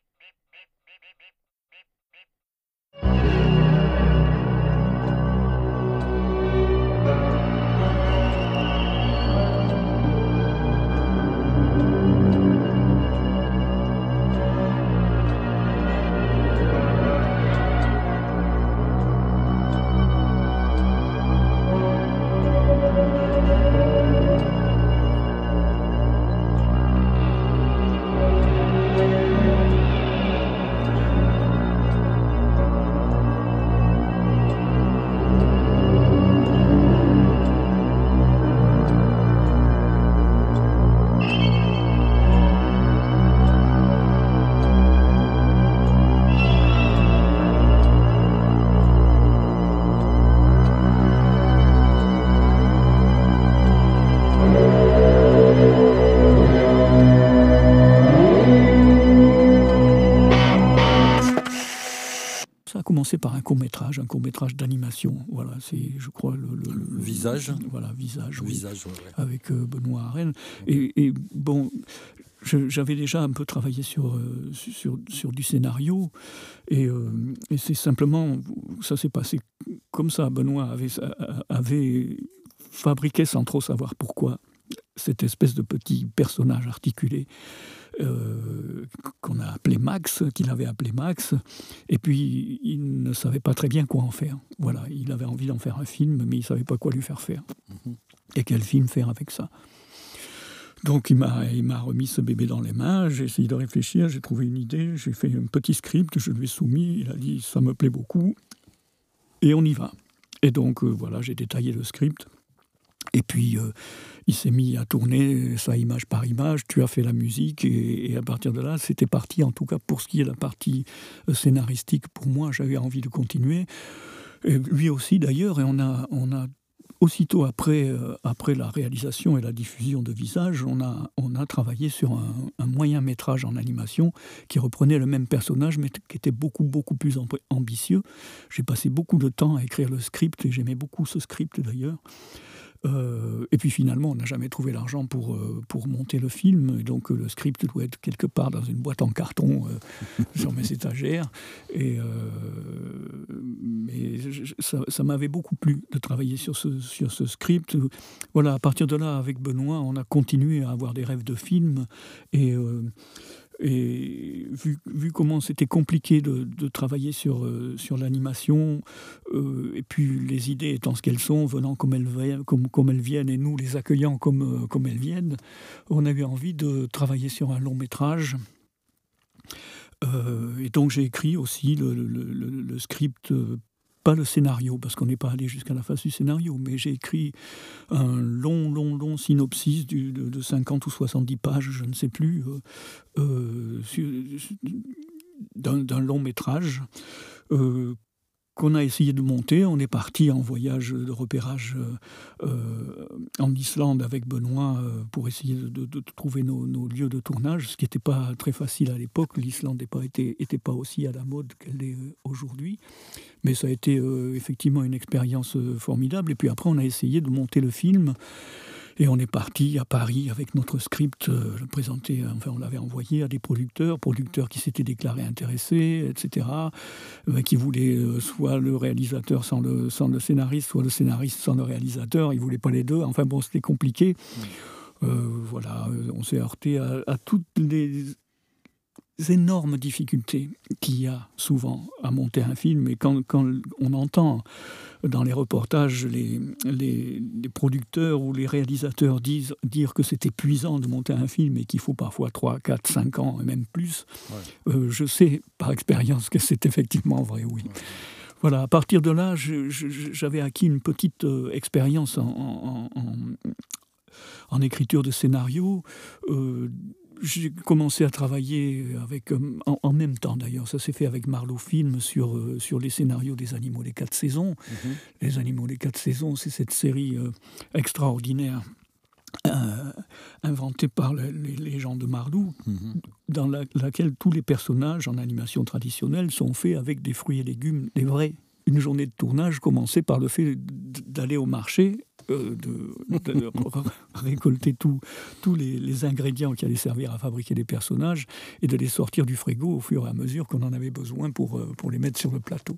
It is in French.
beep, beep. Par un court métrage, un court métrage d'animation. Voilà, c'est, je crois, le, visage. Voilà, visage. Visage, Avec euh, Benoît Arène. Et, bon, j'avais déjà un peu travaillé sur, euh, sur, sur, du scénario. Et, euh, et c'est simplement, ça s'est passé comme ça. Benoît avait, avait fabriqué sans trop savoir pourquoi cette espèce de petit personnage articulé euh, qu'on a appelé Max, qu'il avait appelé Max, et puis il ne savait pas très bien quoi en faire. Voilà, il avait envie d'en faire un film, mais il ne savait pas quoi lui faire faire. Mhm. Et quel film faire avec ça? Donc il m'a remis ce bébé dans les mains, j'ai essayé de réfléchir, j'ai trouvé une idée, j'ai fait un petit script, je lui ai soumis, il a dit ça me plaît beaucoup, et on y va. Et donc euh, voilà, j'ai détaillé le script. Et puis, euh, il s'est mis à tourner ça image par image. Tu as fait la musique et, à partir de là, c'était parti. En tout cas, pour ce qui est de la partie euh, scénaristique, pour moi, j'avais envie de continuer. Et lui aussi, d'ailleurs, et on a, on a aussitôt après, euh, après la réalisation et la diffusion de Visage, on a, on a travaillé sur un, un, moyen métrage en animation qui reprenait le même personnage, mais qui était beaucoup, beaucoup plus ambitieux. J'ai passé beaucoup de temps à écrire le script et j'aimais beaucoup ce script d'ailleurs. Euh, et puis finalement, on n'a jamais trouvé l'argent pour, euh, pour monter le film. Et donc le script doit être quelque part dans une boîte en carton euh, sur mes étagères. Et, mais ça, m'avait beaucoup plu de travailler sur ce, sur ce script. Voilà, à partir de là, avec Benoît, on a continué à avoir des rêves de film. Et et vu, vu comment c'était compliqué de, de, travailler sur, euh, sur l'animation, euh, et puis les idées étant ce qu'elles sont, venant comme elles, comme, comme elles viennent, et nous les accueillant comme, euh, comme elles viennent, on a eu envie de travailler sur un long métrage. et donc j'ai écrit aussi le, le, le script pas le scénario, parce qu'on n'est pas allé jusqu'à la phase du scénario, mais j'ai écrit un long, long, long synopsis de, de, 50 ou 70 pages, je ne sais plus, euh, euh, d'un long métrage euh, qu'on a essayé de monter. On est parti en voyage de repérage euh, euh, en Islande avec Benoît euh, pour essayer de, trouver nos, lieux de tournage, ce qui n'était pas très facile à l'époque. L'Islande n'était pas, aussi à la mode qu'elle est aujourd'hui. Mais ça a été effectivement une expérience formidable. Et puis après, on a essayé de monter le film. Et on est parti à Paris avec notre script, euh, le présenter, enfin on l'avait envoyé à des producteurs, producteurs qui s'étaient déclarés intéressés, etc., euh, qui voulaient euh, soit le réalisateur sans le, sans le scénariste, soit le scénariste sans le réalisateur, ils ne voulaient pas les deux, enfin bon, c'était compliqué. voilà, on s'est heurté à, à, toutes les énormes difficultés qu'il y a souvent à monter un film. Et quand, quand on entend dans les reportages les, les, producteurs ou les réalisateurs disent, dire que c'est épuisant de monter un film et qu'il faut parfois 3, 4, 5 ans et même plus, euh, je sais par expérience que c'est effectivement vrai, oui. Voilà, à partir de là, j'avais acquis une petite euh, expérience en, en, écriture de scénario. Euh, j'ai commencé à travailler avec, euh, en, même temps d'ailleurs, ça s'est fait avec Marlowe Film sur, euh, sur les scénarios des Animaux des Quatre Saisons. Mhm. Les Animaux des Quatre Saisons, c'est cette série euh, extraordinaire inventée par les, gens de Marlowe, mhm. dans laquelle tous les personnages en animation traditionnelle sont faits avec des fruits et légumes, des vrais. Une journée de tournage commençait par le fait d'aller au marché de, récolter tous les, ingrédients qui allaient servir à fabriquer les personnages et de les sortir du frigo au fur et à mesure qu'on en avait besoin pour, pour les mettre sur le plateau.